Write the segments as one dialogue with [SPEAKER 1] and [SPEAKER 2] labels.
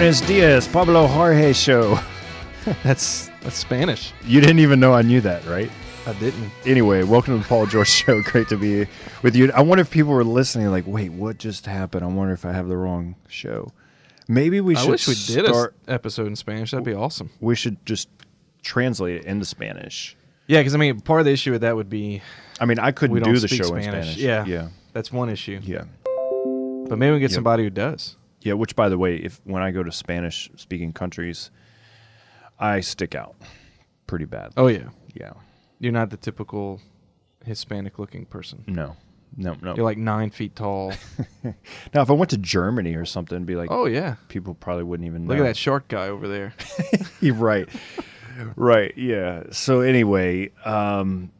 [SPEAKER 1] Buenos dias, Pablo Jorge show.
[SPEAKER 2] That's that's Spanish.
[SPEAKER 1] You didn't even know I knew that, right?
[SPEAKER 2] I didn't.
[SPEAKER 1] Anyway, welcome to the Paul George show. Great to be with you. I wonder if people were listening, like, wait, what just happened? I wonder if I have the wrong show. Maybe we
[SPEAKER 2] I
[SPEAKER 1] should
[SPEAKER 2] wish we did a
[SPEAKER 1] start.
[SPEAKER 2] episode in Spanish. That'd be awesome.
[SPEAKER 1] we should just translate it into Spanish.
[SPEAKER 2] Yeah, because I mean, part of the issue with that would be
[SPEAKER 1] I mean, I couldn't
[SPEAKER 2] don't
[SPEAKER 1] the show in
[SPEAKER 2] Spanish.
[SPEAKER 1] Spanish.
[SPEAKER 2] Yeah.
[SPEAKER 1] yeah,
[SPEAKER 2] that's one issue.
[SPEAKER 1] yeah,
[SPEAKER 2] But maybe we get
[SPEAKER 1] Yep.
[SPEAKER 2] somebody who does.
[SPEAKER 1] Yeah. Which, by the way, if when I go to Spanish-speaking countries, I stick out pretty bad.
[SPEAKER 2] Oh yeah,
[SPEAKER 1] yeah.
[SPEAKER 2] you're not the typical Hispanic-looking person.
[SPEAKER 1] No, no, no.
[SPEAKER 2] You're like nine feet tall.
[SPEAKER 1] now, if I went to Germany or something, it'd be like,
[SPEAKER 2] oh yeah,
[SPEAKER 1] people probably wouldn't even know.
[SPEAKER 2] look at that short guy over there.
[SPEAKER 1] You're right. right. Yeah. So anyway, um,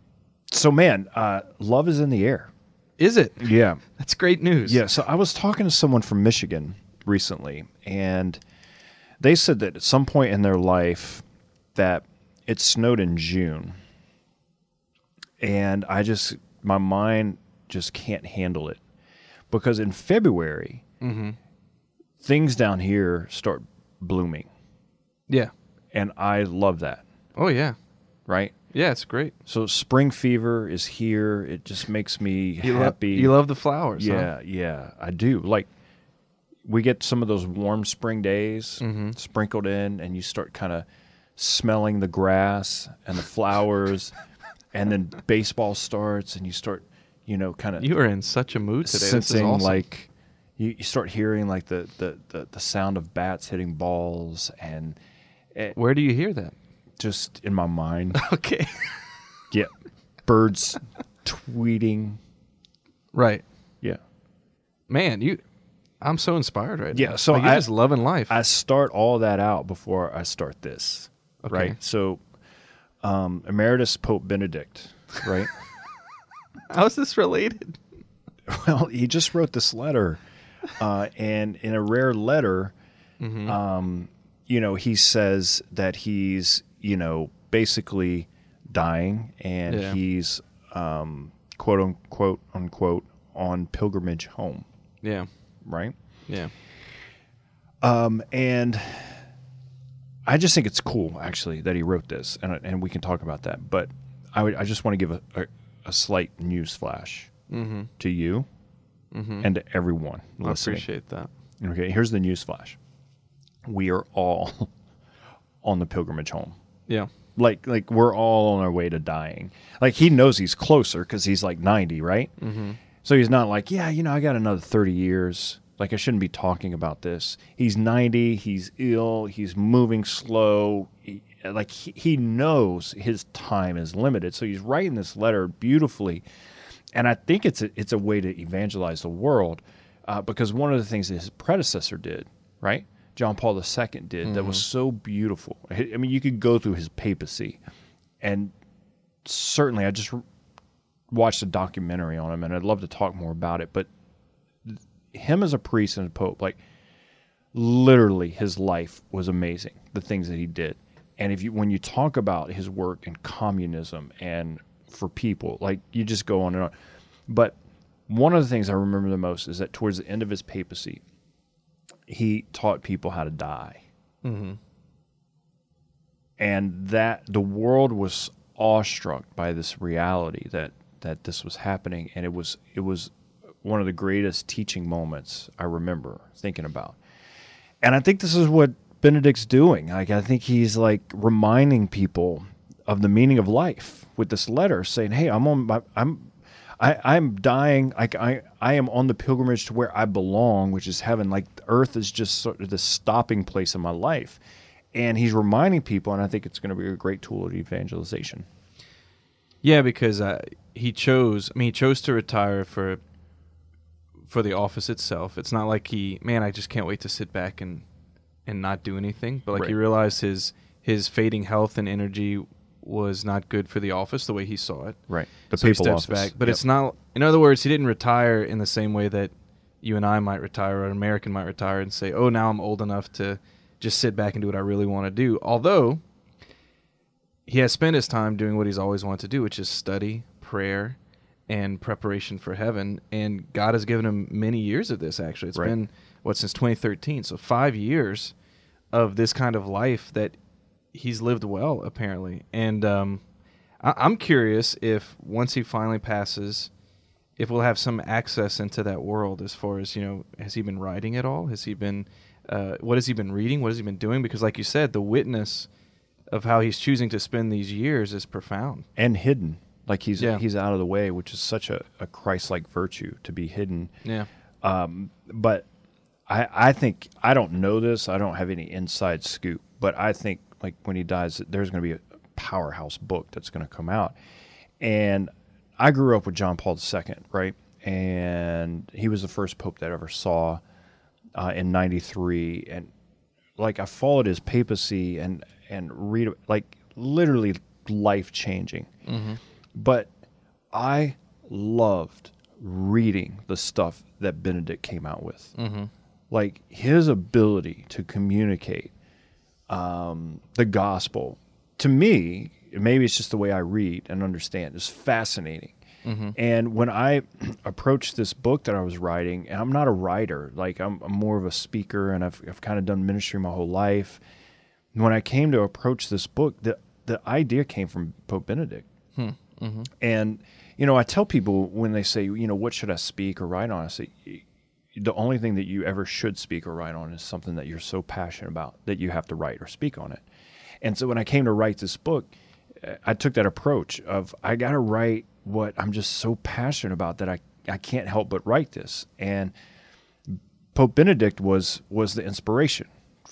[SPEAKER 1] so man, uh, love is in the air.
[SPEAKER 2] Is it?
[SPEAKER 1] Yeah.
[SPEAKER 2] That's great news.
[SPEAKER 1] Yeah. So I was talking to someone from Michigan recently, and they said that at some point in their life that it snowed in June, and I just my mind just can't handle it because in February
[SPEAKER 2] Mm-hmm.
[SPEAKER 1] things down here start blooming,
[SPEAKER 2] Yeah.
[SPEAKER 1] and I love that.
[SPEAKER 2] Oh yeah.
[SPEAKER 1] Right.
[SPEAKER 2] Yeah, it's great.
[SPEAKER 1] So spring fever is here. It just makes me
[SPEAKER 2] You
[SPEAKER 1] happy.
[SPEAKER 2] Love, you love the flowers. huh?
[SPEAKER 1] yeah, yeah, I do. Like we get some of those warm spring days
[SPEAKER 2] Mm-hmm.
[SPEAKER 1] sprinkled in, and you start kind of smelling the grass and the flowers, and then baseball starts, and you start, you know, kind of
[SPEAKER 2] You are in such a mood today.
[SPEAKER 1] Sensing
[SPEAKER 2] awesome.
[SPEAKER 1] like you, you start hearing like the, the the the sound of bats hitting balls, and it,
[SPEAKER 2] Where do you hear that?
[SPEAKER 1] just in my mind,
[SPEAKER 2] Okay.
[SPEAKER 1] yeah, birds tweeting.
[SPEAKER 2] right.
[SPEAKER 1] Yeah.
[SPEAKER 2] Man, you I'm so inspired right now.
[SPEAKER 1] Yeah, so
[SPEAKER 2] Like,
[SPEAKER 1] I-
[SPEAKER 2] just loving life.
[SPEAKER 1] I start all that out before I start this.
[SPEAKER 2] Okay.
[SPEAKER 1] Right. So, um, Emeritus Pope Benedict, right?
[SPEAKER 2] How is this related?
[SPEAKER 1] well, he just wrote this letter, uh, and in a rare letter,
[SPEAKER 2] Mm-hmm.
[SPEAKER 1] um, you know, he says that he's, you know, basically dying, and
[SPEAKER 2] Yeah.
[SPEAKER 1] he's, um, quote unquote unquote on pilgrimage home,
[SPEAKER 2] Yeah.
[SPEAKER 1] Right?
[SPEAKER 2] Yeah.
[SPEAKER 1] Um, and I just think it's cool, actually, that he wrote this, and and we can talk about that. But I would, I just want to give a, a, a slight news flash
[SPEAKER 2] Mm-hmm.
[SPEAKER 1] to you
[SPEAKER 2] Mm-hmm.
[SPEAKER 1] and to everyone
[SPEAKER 2] I appreciate that.
[SPEAKER 1] Okay, here's the news flash: we are all on the pilgrimage home.
[SPEAKER 2] Yeah.
[SPEAKER 1] Like, like we're all on our way to dying. Like he knows he's closer because he's like 90, right?
[SPEAKER 2] Mm-hmm.
[SPEAKER 1] So he's not like, yeah, you know, I got another 30 years. Like I shouldn't be talking about this. He's 90, he's ill, he's moving slow. He- like he, he knows his time is limited. So he's writing this letter beautifully. And I think it's a, it's a way to evangelize the world uh, because one of the things that his predecessor did, right? John Paul II did that was so beautiful. I mean, you could go through his papacy and certainly I just watched a documentary on him and I'd love to talk more about it. But him as a priest and a pope, like literally his life was amazing, the things that he did. And if you when you talk about his work in communism and for people, like you just go on and on. But one of the things I remember the most is that towards the end of his papacy, he taught people how to die
[SPEAKER 2] Mm-hmm.
[SPEAKER 1] and that the world was awestruck by this reality that that this was happening and it was it was one of the greatest teaching moments I remember thinking about. And I think this is what Benedict's doing. Like I think he's like reminding people of the meaning of life with this letter saying, "Hey, I'm on my I'm I, I'm dying. Like I, I am on the pilgrimage to where I belong, which is heaven. Like earth is just sort of the stopping place in my life. And he's reminding people, and I think it's going to be a great tool of evangelization.
[SPEAKER 2] Yeah, because uh, he chose. I mean, he chose to retire for for the office itself. It's not like he, man, I just can't wait to sit back and and not do anything. But like he realized his his fading health and energy was not good for the office the way he saw it.
[SPEAKER 1] Right. The
[SPEAKER 2] so he steps
[SPEAKER 1] office.
[SPEAKER 2] back. But
[SPEAKER 1] Yep.
[SPEAKER 2] it's not. In other words, he didn't retire in the same way that you and I might retire, or an American might retire and say, "Oh, now I'm old enough to just sit back and do what I really want to do." Although he has spent his time doing what he's always wanted to do, which is study, prayer, and preparation for heaven. And God has given him many years of this. Actually, it's
[SPEAKER 1] Right.
[SPEAKER 2] been what since 2013, so five years of this kind of life that he's lived well apparently and um, I- i'm curious if once he finally passes if we'll have some access into that world as far as you know has he been writing at all has he been uh, what has he been reading what has he been doing because like you said the witness of how he's choosing to spend these years is profound
[SPEAKER 1] and hidden. Like he's
[SPEAKER 2] Yeah.
[SPEAKER 1] he's out of the way, which is such a, a Christ-like virtue to be hidden.
[SPEAKER 2] yeah
[SPEAKER 1] Um, but I I think I don't know this. I don't have any inside scoop. But I think like when he dies, there's going to be a powerhouse book that's going to come out. And I grew up with John Paul II, right? And he was the first pope that I ever saw uh, in '93, and like I followed his papacy and and read like literally life changing. But I loved reading the stuff that Benedict came out with.
[SPEAKER 2] mm-hmm.
[SPEAKER 1] Like his ability to communicate um, the gospel to me, maybe it's just the way I read and understand, is fascinating.
[SPEAKER 2] Mm-hmm.
[SPEAKER 1] And when I approached this book that I was writing, and I'm not a writer, like I'm, I'm more of a speaker, and I've, I've kind of done ministry my whole life. When I came to approach this book, the the idea came from Pope Benedict.
[SPEAKER 2] Mm-hmm.
[SPEAKER 1] And you know, I tell people when they say, you know, what should I speak or write on? I say, the only thing that you ever should speak or write on is something that you're so passionate about that you have to write or speak on it. And so when I came to write this book, I took that approach of I got to write what I'm just so passionate about that I I can't help but write this. And Pope Benedict was was the inspiration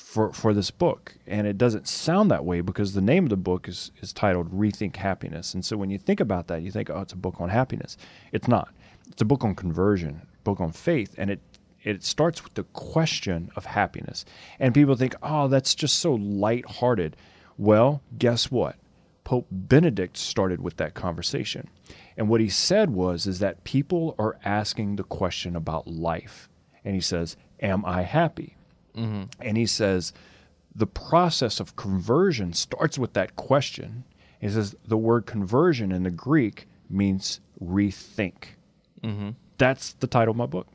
[SPEAKER 1] for for this book, and it doesn't sound that way because the name of the book is is titled Rethink Happiness. And so when you think about that, you think, oh, it's a book on happiness. It's not. It's a book on conversion, book on faith, and it it starts with the question of happiness. And people think, oh, that's just so lighthearted. Well, guess what? Pope Benedict started with that conversation. And what he said was is that people are asking the question about life. And he says, "Am I happy?"
[SPEAKER 2] Mm-hmm.
[SPEAKER 1] And he says, the process of conversion starts with that question. He says the word conversion in the Greek means rethink.
[SPEAKER 2] Mm-hmm.
[SPEAKER 1] That's the title of my book,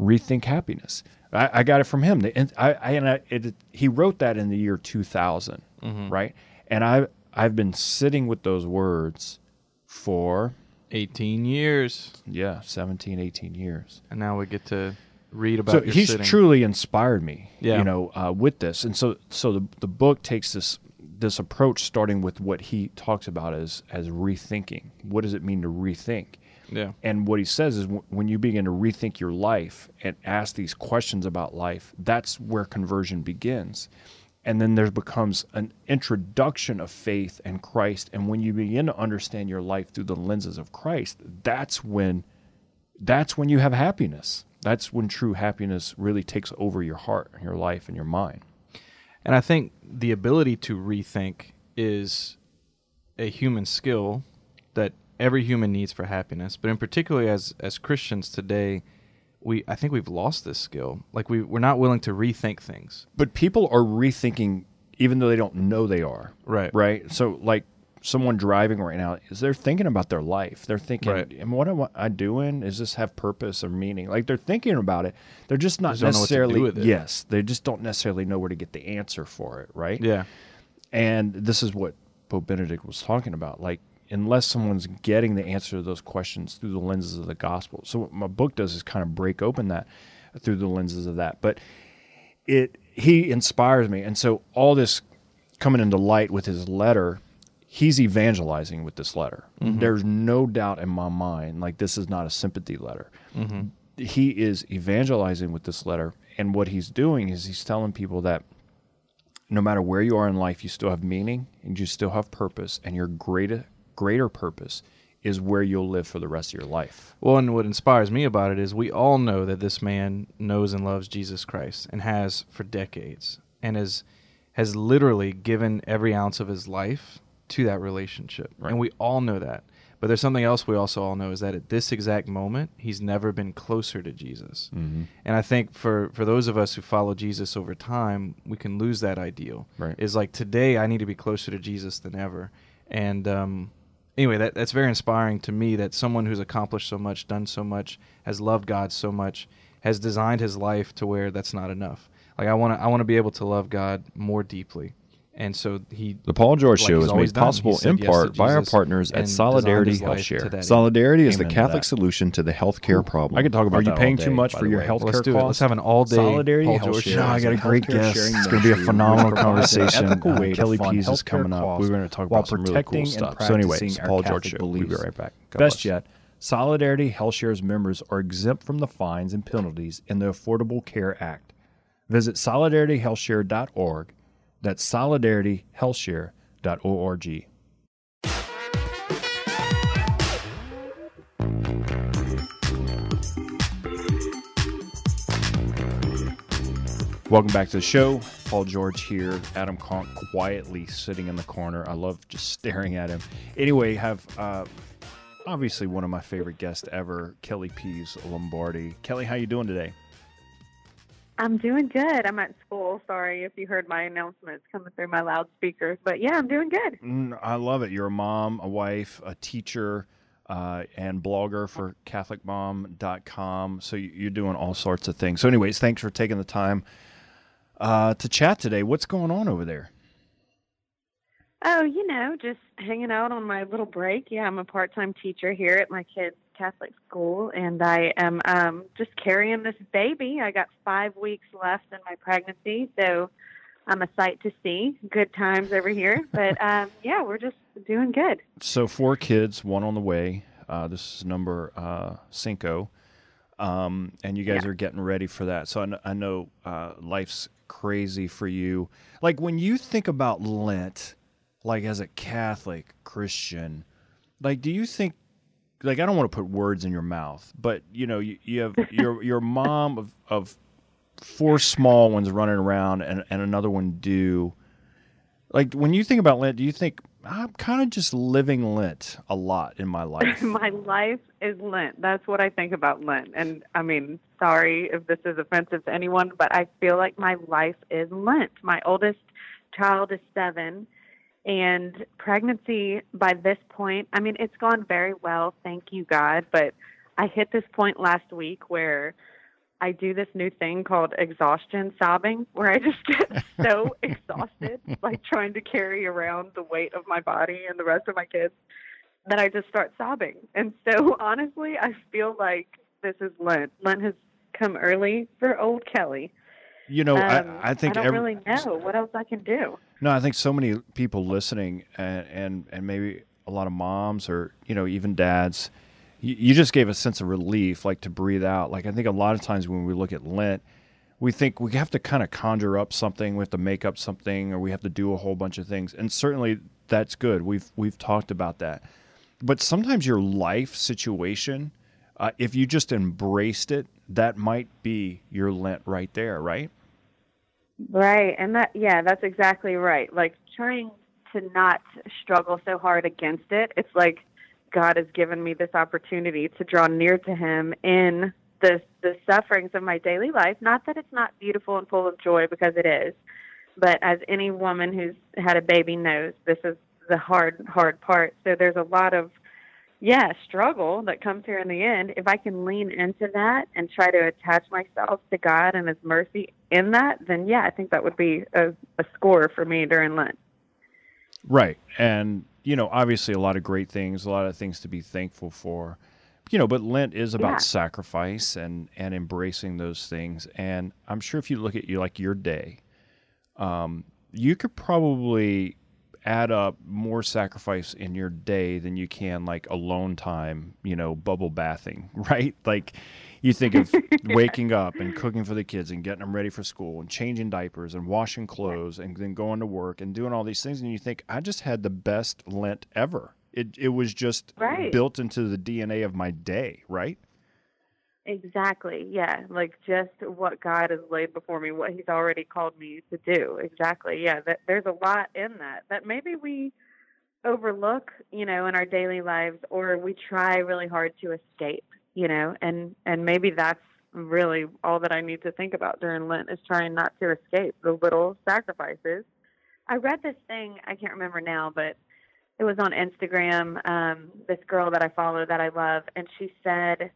[SPEAKER 1] Rethink Happiness. I, I got it from him. The- And I, I, and I it, he wrote that in the year 2000,
[SPEAKER 2] Mhm.
[SPEAKER 1] right? And I, I've been sitting with those words for,
[SPEAKER 2] 18 years
[SPEAKER 1] yeah, 17, 18 years.
[SPEAKER 2] and now we get to read about
[SPEAKER 1] so he's
[SPEAKER 2] sitting.
[SPEAKER 1] truly inspired me
[SPEAKER 2] Yeah.
[SPEAKER 1] you know uh, with this and so so the, the book takes this this approach starting with what he talks about as as rethinking what does it mean to rethink
[SPEAKER 2] yeah
[SPEAKER 1] and what he says is w- when you begin to rethink your life and ask these questions about life that's where conversion begins and then there becomes an introduction of faith and Christ and when you begin to understand your life through the lenses of Christ that's when that's when you have happiness. That's when true happiness really takes over your heart, and your life, and your mind.
[SPEAKER 2] And I think the ability to rethink is a human skill that every human needs for happiness. But in particular, as as Christians today, we I think we've lost this skill. Like we we're not willing to rethink things.
[SPEAKER 1] But people are rethinking even though they don't know they are.
[SPEAKER 2] Right.
[SPEAKER 1] Right. So, like someone driving right now, is they're thinking about their life. They're thinking,
[SPEAKER 2] Right.
[SPEAKER 1] "Am what am I doing? Is this have purpose or meaning? Like they're thinking about it. They're just not
[SPEAKER 2] Just don't know what to do
[SPEAKER 1] necessarily. Yes, they just don't necessarily know where to get the answer for it. Right.
[SPEAKER 2] Yeah.
[SPEAKER 1] And this is what Pope Benedict was talking about. Like, unless someone's getting the answer to those questions through the lenses of the gospel. So, what my book does is kind of break open that through the lenses of that. But it he inspires me. And so, all this coming into light with his letter, he's evangelizing with this letter. There's no doubt in my mind, like, this is not a sympathy letter.
[SPEAKER 2] Mm-hmm.
[SPEAKER 1] He is evangelizing with this letter. And what he's doing is he's telling people that no matter where you are in life, you still have meaning and you still have purpose, and your greater greater purpose is where you'll live for the rest of your life.
[SPEAKER 2] Well, and what inspires me about it is we all know that this man knows and loves Jesus Christ and has for decades and has has literally given every ounce of his life to that relationship.
[SPEAKER 1] Right.
[SPEAKER 2] And we all know that. But there's something else we also all know is that at this exact moment, he's never been closer to Jesus.
[SPEAKER 1] Mm-hmm.
[SPEAKER 2] And I think for, for those of us who follow Jesus over time, we can lose that ideal.
[SPEAKER 1] Right.
[SPEAKER 2] Is like today I need to be closer to Jesus than ever. And um, anyway, that that's very inspiring to me that someone who's accomplished so much, done so much, has loved God so much, has designed his life to where that's not enough. Like I want to I want to be able to love God more deeply. And so he
[SPEAKER 3] The Paul George
[SPEAKER 2] Like
[SPEAKER 3] Show is made
[SPEAKER 2] done.
[SPEAKER 3] Possible
[SPEAKER 2] said
[SPEAKER 3] in
[SPEAKER 2] yes
[SPEAKER 3] part by our partners at Solidarity
[SPEAKER 2] his life
[SPEAKER 3] HealthShare.
[SPEAKER 2] to that end.
[SPEAKER 3] Solidarity is the Catholic
[SPEAKER 1] that.
[SPEAKER 3] solution to the healthcare problem.
[SPEAKER 1] I could talk about
[SPEAKER 3] Are you
[SPEAKER 1] that
[SPEAKER 3] paying
[SPEAKER 1] all
[SPEAKER 3] too much for your
[SPEAKER 1] way.
[SPEAKER 3] healthcare
[SPEAKER 2] Well, let's do it.
[SPEAKER 3] costs?
[SPEAKER 2] Let's have an all day
[SPEAKER 1] Solidarity
[SPEAKER 2] Paul
[SPEAKER 1] Health Share
[SPEAKER 2] show.
[SPEAKER 1] No, I got a a great guest. It's going to be a phenomenal
[SPEAKER 3] which provides an
[SPEAKER 1] conversation.
[SPEAKER 3] ethical
[SPEAKER 1] Uh,
[SPEAKER 3] way to
[SPEAKER 1] Kelly
[SPEAKER 3] fund
[SPEAKER 1] Pease is
[SPEAKER 3] healthcare
[SPEAKER 1] coming up.
[SPEAKER 3] costs
[SPEAKER 1] We're going to talk
[SPEAKER 3] while
[SPEAKER 1] about some really
[SPEAKER 3] protecting
[SPEAKER 1] cool
[SPEAKER 3] and
[SPEAKER 1] stuff. So, anyways,
[SPEAKER 3] practicing our
[SPEAKER 1] Paul George
[SPEAKER 3] Catholic
[SPEAKER 1] Show. We'll be
[SPEAKER 3] beliefs.
[SPEAKER 1] right back.
[SPEAKER 3] Best yet, Solidarity HealthShare's members are exempt from the fines and penalties in the Affordable Care Act. Visit solidarityhealthshare.org. That's solidarityhealthshare.org.
[SPEAKER 1] Welcome back to the show. Paul George here. Adam Conk quietly sitting in the corner. I love just staring at him. Anyway, have uh, obviously one of my favorite guests ever, Kelly Pease Lombardi. Kelly, how you doing today?
[SPEAKER 4] I'm doing good. I'm at school. Sorry if you heard my announcements coming through my loudspeakers, but yeah, I'm doing good.
[SPEAKER 1] Mm, I love it. You're a mom, a wife, a teacher, uh, and blogger for CatholicMom.com. So you- you're doing all sorts of things. So, anyways, thanks for taking the time uh, to chat today. What's going on over there?
[SPEAKER 4] Oh, you know, just hanging out on my little break. Yeah, I'm a part-time teacher here at my kids' Catholic school, and I am um, just carrying this baby. I got five weeks left in my pregnancy, so I'm a sight to see. Good times over here, but um, yeah, we're just doing good.
[SPEAKER 1] So four kids, one on the way. Uh, this is number uh, cinco, um, and you guys
[SPEAKER 4] Yeah.
[SPEAKER 1] are getting ready for that. So I know, I know uh, life's crazy for you. Like when you think about Lent, like as a Catholic Christian, like do you think? Like I don't want to put words in your mouth, but you know you, you have your your mom of, of four small ones running around and, and another one due like when you think about Lent, do you think I'm kind of just living Lent a lot in my life?
[SPEAKER 4] my life is Lent. That's what I think about Lent. And I mean, sorry if this is offensive to anyone, but I feel like my life is Lent. My oldest child is seven, and pregnancy by this point, I mean, it's gone very well, thank you, God. But I hit this point last week where I do this new thing called exhaustion sobbing, where I just get so exhausted, like trying to carry around the weight of my body and the rest of my kids, that I just start sobbing. And so, honestly, I feel like this is Lent. Lent has come early for old Kelly.
[SPEAKER 1] You know,
[SPEAKER 4] Um,
[SPEAKER 1] I, I think
[SPEAKER 4] I don't
[SPEAKER 1] every,
[SPEAKER 4] really know what else I can do.
[SPEAKER 1] no, I think so many people listening and, and and maybe a lot of moms or you know even dads, you, you just gave a sense of relief, like to breathe out. Like I think a lot of times when we look at Lent, we think we have to kind of conjure up something, we have to make up something, or we have to do a whole bunch of things. And certainly that's good. We've we've talked about that. But sometimes your life situation, uh, if you just embraced it, that might be your Lent right there, right?
[SPEAKER 4] Right. And that, yeah, that's exactly right. Like trying to not struggle so hard against it. It's like God has given me this opportunity to draw near to Him in the, the sufferings of my daily life. Not that it's not beautiful and full of joy, because it is. But as any woman who's had a baby knows, this is the hard, hard part. So there's a lot of yeah, struggle that comes here in the end, if I can lean into that and try to attach myself to God and His mercy in that, then yeah, I think that would be a, a score for me during Lent.
[SPEAKER 1] Right. And, you know, obviously a lot of great things, a lot of things to be thankful for. You know, but Lent is about
[SPEAKER 4] Yeah.
[SPEAKER 1] sacrifice and and embracing those things. And I'm sure if you look at you like your day, um, you could probably add up more sacrifice in your day than you can like alone time, you know, bubble bathing, right? Like you think of waking up and cooking for the kids and getting them ready for school and changing diapers and washing clothes and then going to work and doing all these things and you think I just had the best Lent ever. It it was just
[SPEAKER 4] Right.
[SPEAKER 1] built into the DNA of my day, right?
[SPEAKER 4] Exactly. Yeah. Like just what God has laid before me, what He's already called me to do. Exactly. Yeah. That, there's a lot in that that maybe we overlook, you know, in our daily lives, or we try really hard to escape, you know, and and maybe that's really all that I need to think about during Lent is trying not to escape the little sacrifices. I read this thing, I can't remember now, but it was on Instagram. Um, this girl that I follow that I love, and she said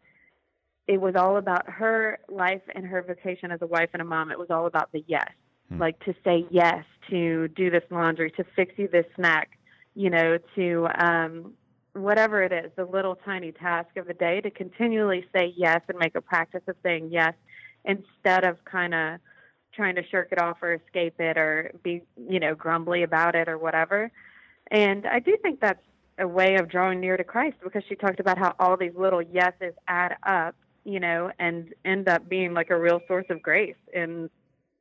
[SPEAKER 4] it was all about her life and her vocation as a wife and a mom. It was all about the yes, hmm. like to say yes to do this laundry, to fix you this snack, you know, to um, whatever it is, the little tiny task of the day, to continually say yes and make a practice of saying yes instead of kind of trying to shirk it off or escape it or be, you know, grumbly about it or whatever. And I do think that's a way of drawing near to Christ because she talked about how all these little yeses add up, you know, and end up being like a real source of grace in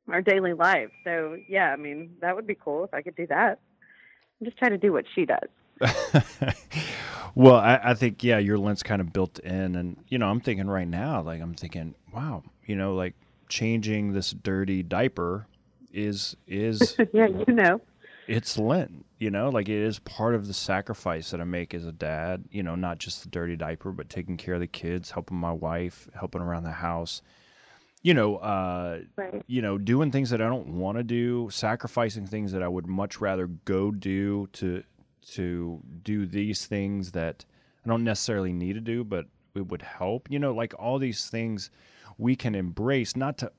[SPEAKER 4] our daily lives. So, yeah, I mean, that would be cool if I could do that. I'm just try to do what she does.
[SPEAKER 1] well, I, I, think, yeah, your lens kind of built in. And, you know, I'm thinking right now, like, I'm thinking, wow, you know, like changing this dirty diaper is, is,
[SPEAKER 4] yeah, you know,
[SPEAKER 1] it's Lent you know like it is part of the sacrifice that i make as a dad you know not just the dirty diaper but taking care of the kids helping my wife helping around the house you know uh right. you know doing things that i don't want to do sacrificing things that i would much rather go do to to do these things that i don't necessarily need to do but it would help you know like all these things we can embrace not to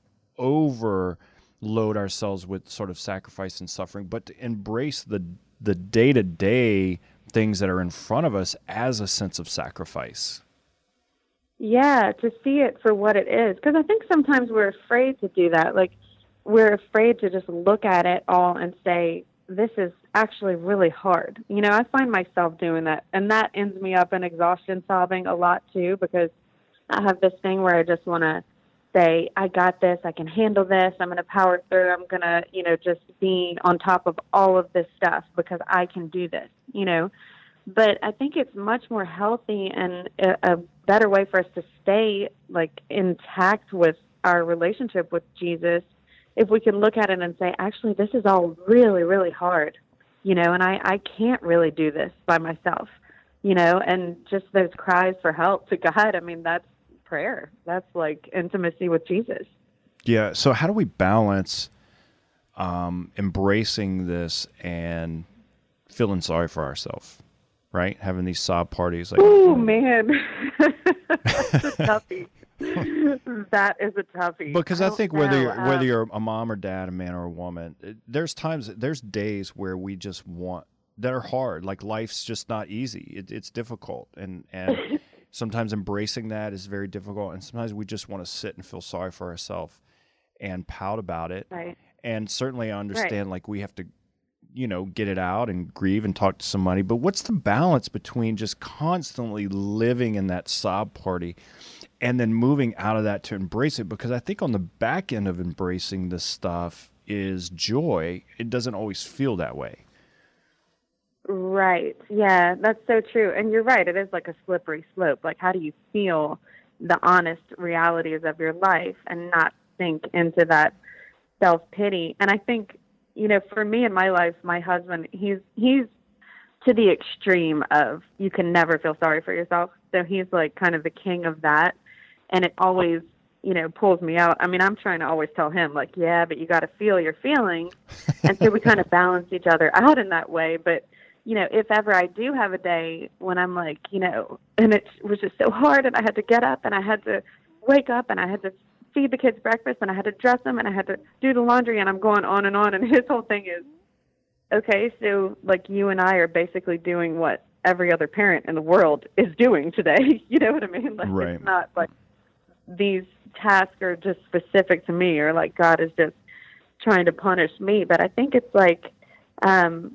[SPEAKER 1] overload ourselves with sort of sacrifice and suffering but to embrace the the day to day things that are in front of us as a sense of sacrifice.
[SPEAKER 4] Yeah, to see it for what it is. Because I think sometimes we're afraid to do that. Like, we're afraid to just look at it all and say, this is actually really hard. You know, I find myself doing that. And that ends me up in exhaustion sobbing a lot too, because I have this thing where I just want to say, I got this, I can handle this, I'm going to power through, I'm going to, you know, just be on top of all of this stuff because I can do this, you know. But I think it's much more healthy and a, a better way for us to stay like intact with our relationship with Jesus if we can look at it and say, actually, this is all really, really hard, you know, and I, I can't really do this by myself, you know, and just those cries for help to God. I mean, that's prayer. That's like intimacy with Jesus.
[SPEAKER 1] Yeah. So how do we balance um, embracing this and feeling sorry for ourselves? Right, having these sob parties.
[SPEAKER 4] Like, oh man, that's a toughie. that is a toughie.
[SPEAKER 1] Because I, I think whether you're, whether um, you're a mom or dad, a man or a woman, there's times, there's days where we just want that are hard. Like life's just not easy. It, it's difficult, and and sometimes embracing that is very difficult and sometimes we just want to sit and feel sorry for ourselves and pout about it
[SPEAKER 4] right.
[SPEAKER 1] and certainly i understand right. like we have to you know get it out and grieve and talk to somebody but what's the balance between just constantly living in that sob party and then moving out of that to embrace it because i think on the back end of embracing this stuff is joy it doesn't always feel that way
[SPEAKER 4] Right. Yeah, that's so true. And you're right. It is like a slippery slope. Like, how do you feel the honest realities of your life and not sink into that self pity? And I think, you know, for me in my life, my husband, he's he's to the extreme of you can never feel sorry for yourself. So he's like kind of the king of that. And it always, you know, pulls me out. I mean, I'm trying to always tell him, like, yeah, but you got to feel your feelings. and so we kind of balance each other out in that way. But you know, if ever I do have a day when I'm like, you know, and it was just so hard and I had to get up and I had to wake up and I had to feed the kids breakfast and I had to dress them and I had to do the laundry and I'm going on and on and his whole thing is okay, so like you and I are basically doing what every other parent in the world is doing today. you know what I mean? Like
[SPEAKER 1] right.
[SPEAKER 4] it's not like these tasks are just specific to me or like God is just trying to punish me, but I think it's like um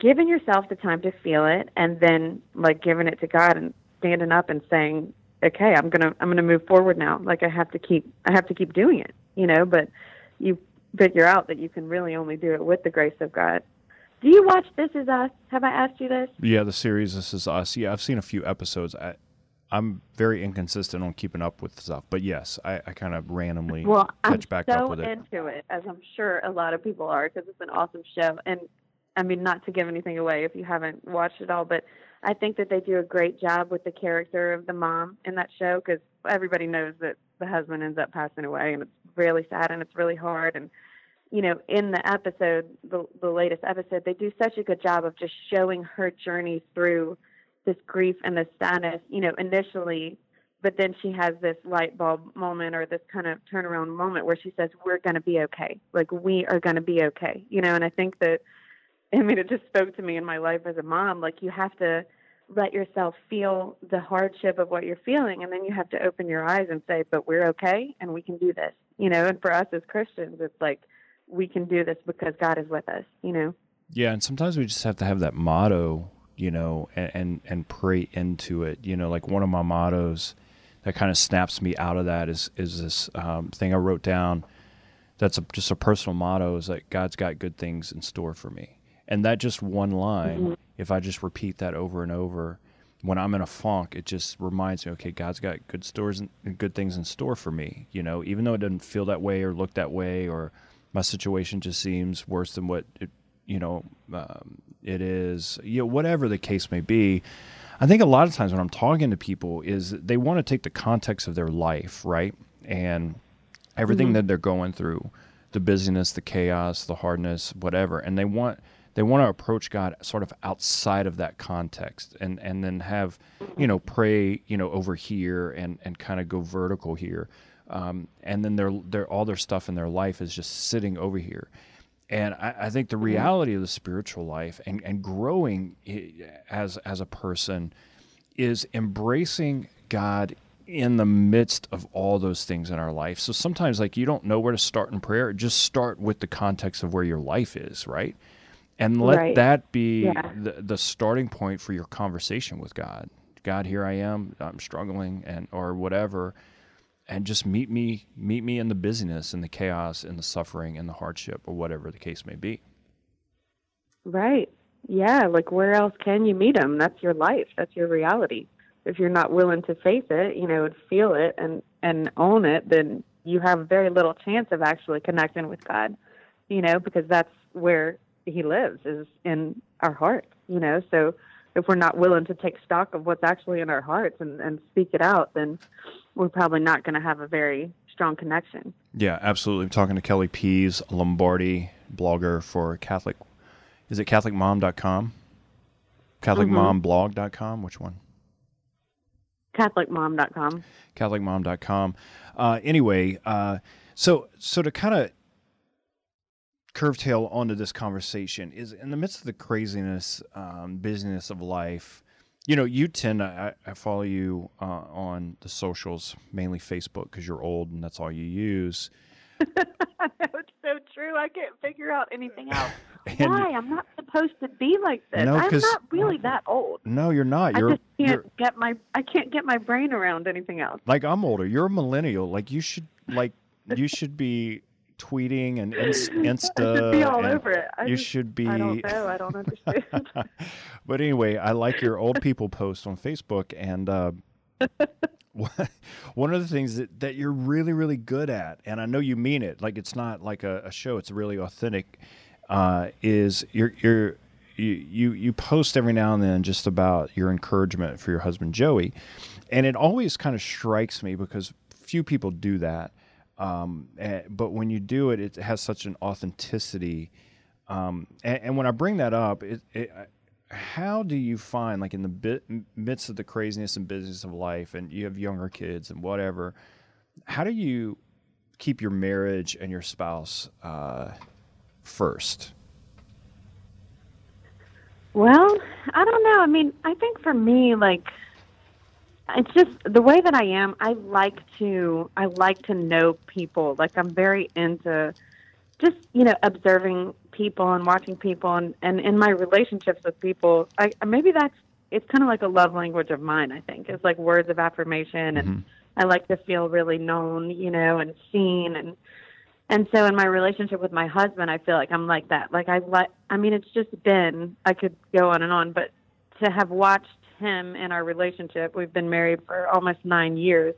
[SPEAKER 4] giving yourself the time to feel it and then like giving it to God and standing up and saying, okay, I'm going to, I'm going to move forward now. Like I have to keep, I have to keep doing it, you know, but you figure out that you can really only do it with the grace of God. Do you watch This Is Us? Have I asked you this?
[SPEAKER 1] Yeah, the series This Is Us. Yeah, I've seen a few episodes. I, I'm very inconsistent on keeping up with stuff, but yes, I, I kind of randomly
[SPEAKER 4] well,
[SPEAKER 1] catch
[SPEAKER 4] I'm
[SPEAKER 1] back
[SPEAKER 4] so
[SPEAKER 1] up with it.
[SPEAKER 4] into it, as I'm sure a lot of people are, because it's an awesome show. And I mean, not to give anything away if you haven't watched it all, but I think that they do a great job with the character of the mom in that show because everybody knows that the husband ends up passing away, and it's really sad and it's really hard. And you know, in the episode, the the latest episode, they do such a good job of just showing her journey through this grief and this sadness. You know, initially but then she has this light bulb moment or this kind of turnaround moment where she says, We're going to be okay. Like, we are going to be okay. You know, and I think that, I mean, it just spoke to me in my life as a mom. Like, you have to let yourself feel the hardship of what you're feeling, and then you have to open your eyes and say, But we're okay and we can do this. You know, and for us as Christians, it's like, we can do this because God is with us, you know?
[SPEAKER 1] Yeah. And sometimes we just have to have that motto, you know, and, and, and pray into it. You know, like one of my mottos, that kind of snaps me out of that is is this um, thing I wrote down. That's a, just a personal motto is that God's got good things in store for me, and that just one line. Mm-hmm. If I just repeat that over and over, when I'm in a funk, it just reminds me, okay, God's got good stores and good things in store for me. You know, even though it doesn't feel that way or look that way, or my situation just seems worse than what it, you know, um, it is. You know, whatever the case may be. I think a lot of times when I'm talking to people is they want to take the context of their life, right? And everything mm-hmm. that they're going through, the busyness, the chaos, the hardness, whatever, and they want they want to approach God sort of outside of that context and and then have, you know, pray, you know, over here and and kind of go vertical here. Um, and then their their all their stuff in their life is just sitting over here. And I, I, think the mm-hmm. reality of the spiritual life and, and growing as as a person is embracing God in the midst of all those things in our life. So sometimes like you don't know where to start in prayer, just start with the context of where your life is, right? And let right. that be yeah. the, the starting point for your conversation with God. God, here I am, I'm struggling and or whatever and just meet me meet me in the busyness and the chaos and the suffering and the hardship or whatever the case may be
[SPEAKER 4] right yeah like where else can you meet him that's your life that's your reality if you're not willing to face it you know and feel it and and own it then you have very little chance of actually connecting with god you know because that's where he lives is in our heart you know so if we're not willing to take stock of what's actually in our hearts and, and speak it out then we're probably not going to have a very strong connection.
[SPEAKER 1] Yeah, absolutely. I'm talking to Kelly Pease, Lombardi blogger for Catholic. Is it CatholicMom.com? CatholicMomblog.com? Mm-hmm. Which one?
[SPEAKER 4] CatholicMom.com.
[SPEAKER 1] CatholicMom.com. Uh, anyway, uh, so so to kind of curvetail onto this conversation is in the midst of the craziness, um, business of life you know, you tend to, I, I follow you uh, on the socials, mainly Facebook, because you're old and that's all you use.
[SPEAKER 4] it's so true. I can't figure out anything else. Why? I'm not supposed to be like this. No, I'm not really that old.
[SPEAKER 1] No, you're not. You're,
[SPEAKER 4] I just can't get my I can't get my brain around anything else.
[SPEAKER 1] Like I'm older. You're a millennial. Like you should like you should be tweeting and Insta.
[SPEAKER 4] should be all over it.
[SPEAKER 1] I you just, should be. I
[SPEAKER 4] don't know. I don't understand.
[SPEAKER 1] but anyway, I like your old people post on Facebook, and uh, one of the things that, that you're really, really good at, and I know you mean it. Like it's not like a, a show; it's really authentic. Uh, is you're you're you, you you post every now and then just about your encouragement for your husband Joey, and it always kind of strikes me because few people do that um, and, eh, but when you do it, it has such an authenticity. Um, and, and, when I bring that up, it, it, how do you find, like in the bit, midst of the craziness and business of life, and you have younger kids and whatever, how do you keep your marriage and your spouse uh, first?
[SPEAKER 4] Well, I don't know. I mean, I think for me, like it's just the way that I am. I like to I like to know people. Like I'm very into just you know observing people and watching people and and in my relationships with people. I maybe that's it's kind of like a love language of mine. I think it's like words of affirmation and. Mm-hmm. I like to feel really known, you know, and seen and and so in my relationship with my husband, I feel like I'm like that. Like I like I mean it's just been I could go on and on, but to have watched him in our relationship. We've been married for almost nine years.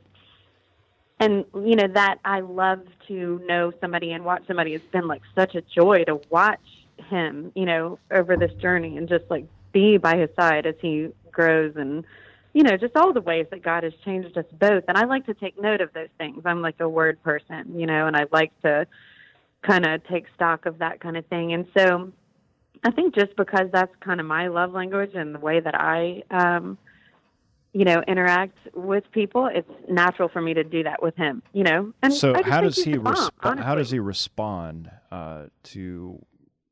[SPEAKER 4] And, you know, that I love to know somebody and watch somebody. It's been like such a joy to watch him, you know, over this journey and just like be by his side as he grows and, you know, just all the ways that God has changed us both. And I like to take note of those things. I'm like a word person, you know, and I like to kind of take stock of that kind of thing. And so I think just because that's kind of my love language and the way that I um, you know, interact with people, it's natural for me to do that with him. You know, and
[SPEAKER 1] so how does he respond? how does he respond uh, to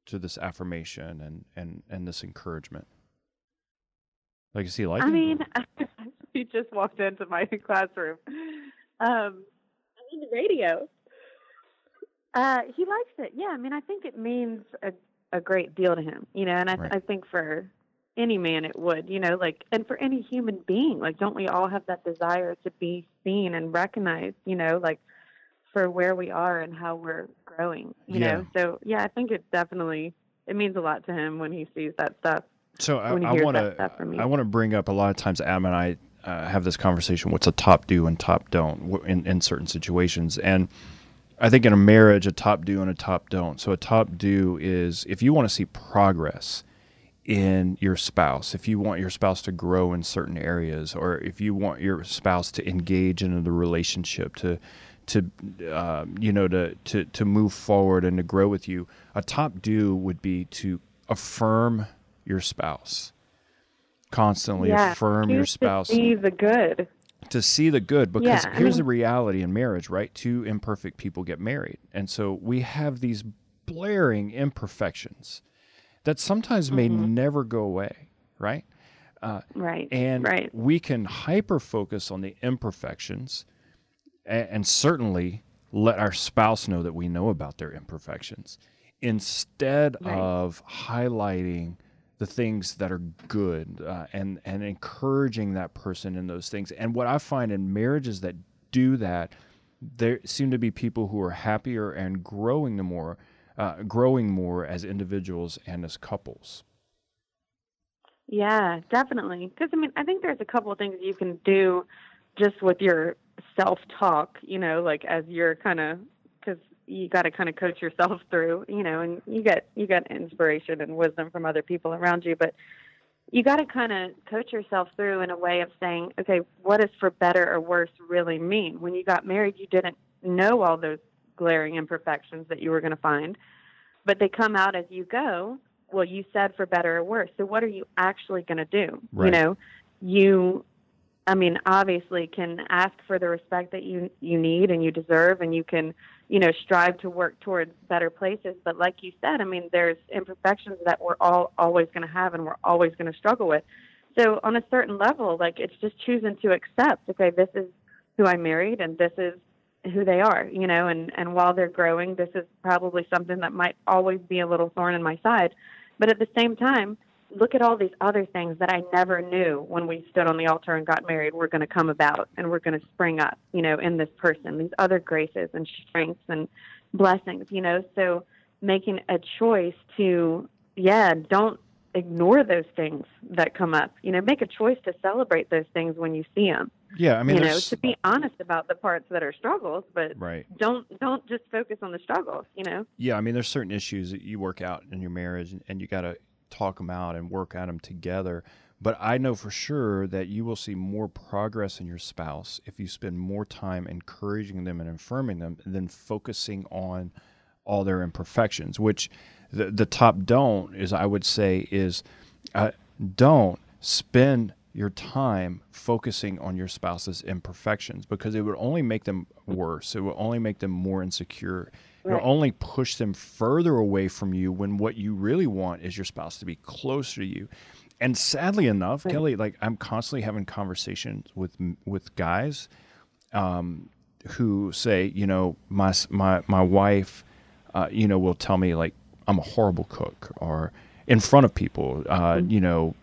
[SPEAKER 1] to this affirmation and and and this encouragement? Like, is he like?
[SPEAKER 4] I
[SPEAKER 1] it?
[SPEAKER 4] mean, he just walked into my classroom. Um, on the radio. Uh, he likes it. Yeah, I mean, I think it means a a great deal to him. You know, and I
[SPEAKER 1] Right.
[SPEAKER 4] I think for any man it would. You know, like and for any human being, like don't we all have that desire to be seen and recognized? You know, like for where we are and how we're growing. You
[SPEAKER 1] Yeah.
[SPEAKER 4] know, so yeah, I think it definitely it means a lot to him when he sees that stuff.
[SPEAKER 1] So I,
[SPEAKER 4] when he
[SPEAKER 1] I
[SPEAKER 4] hears
[SPEAKER 1] want
[SPEAKER 4] that stuff from
[SPEAKER 1] to. I want to bring up a lot of times Adam and I uh, have this conversation. What's a top do and top don't in in certain situations, and I think in a marriage, a top do and a top don't. So a top do is if you want to see progress in your spouse, if you want your spouse to grow in certain areas, or if you want your spouse to engage in the relationship, to to uh, you know to, to to move forward and to grow with you, a top do would be to affirm your spouse constantly
[SPEAKER 4] yeah,
[SPEAKER 1] affirm your spouse
[SPEAKER 4] see the good.
[SPEAKER 1] To see the good because
[SPEAKER 4] Yeah, I
[SPEAKER 1] here's the reality in marriage right two imperfect people get married and so we have these blaring imperfections that sometimes may
[SPEAKER 4] Mm-hmm.
[SPEAKER 1] never go away right Uh,
[SPEAKER 4] Right.
[SPEAKER 1] and
[SPEAKER 4] right.
[SPEAKER 1] we can hyper focus on the imperfections and, and certainly let our spouse know that we know about their imperfections instead
[SPEAKER 4] Right.
[SPEAKER 1] of highlighting the things that are good uh, and and encouraging that person in those things and what i find in marriages that do that there seem to be people who are happier and growing the more uh, growing more as individuals and as couples
[SPEAKER 4] Yeah, definitely. Because I mean, I think there's a couple of things you can do just with your self-talk. You know, like as you're kind of you got to kind of coach yourself through. You know, and you get you get inspiration and wisdom from other people around you, but you got to kind of coach yourself through in a way of saying, okay, what does for better or worse really mean? When you got married, you didn't know all those glaring imperfections that you were going to find, but they come out as you go. Well, you said for better or worse. So what are you actually going to do?
[SPEAKER 1] Right.
[SPEAKER 4] You know, you I mean, obviously can ask for the respect that you you need and you deserve and you can, you know, strive to work towards better places, but like you said, I mean, there's imperfections that we're all always going to have and we're always going to struggle with. So on a certain level, like it's just choosing to accept, okay, this is who I married and this is who they are, you know, and and while they're growing, this is probably something that might always be a little thorn in my side. But at the same time, look at all these other things that I never knew when we stood on the altar and got married were going to come about and were going to spring up, you know, in this person, these other graces and strengths and blessings, you know. So making a choice to, yeah, don't ignore those things that come up. You know, make a choice to celebrate those things when you see them.
[SPEAKER 1] yeah i mean
[SPEAKER 4] you know, to be honest about the parts that are struggles, but
[SPEAKER 1] right
[SPEAKER 4] don't don't just focus on the struggles. You know.
[SPEAKER 1] Yeah, I mean, there's certain issues that you work out in your marriage, and, and you got to talk them out and work at them together. But I know for sure that you will see more progress in your spouse if you spend more time encouraging them and affirming them than focusing on all their imperfections. Which the the top don't is I would say is uh, don't spend your time focusing on your spouse's imperfections because it would only make them worse. It would only make them more insecure. It'll only push them further away from you when what you really want is your spouse to be closer to you. And sadly enough, Kelly, like I'm constantly having conversations with with guys um, who say, you know, my my my wife, uh, you know, will tell me like I'm a horrible cook, or in front of people, uh, you know,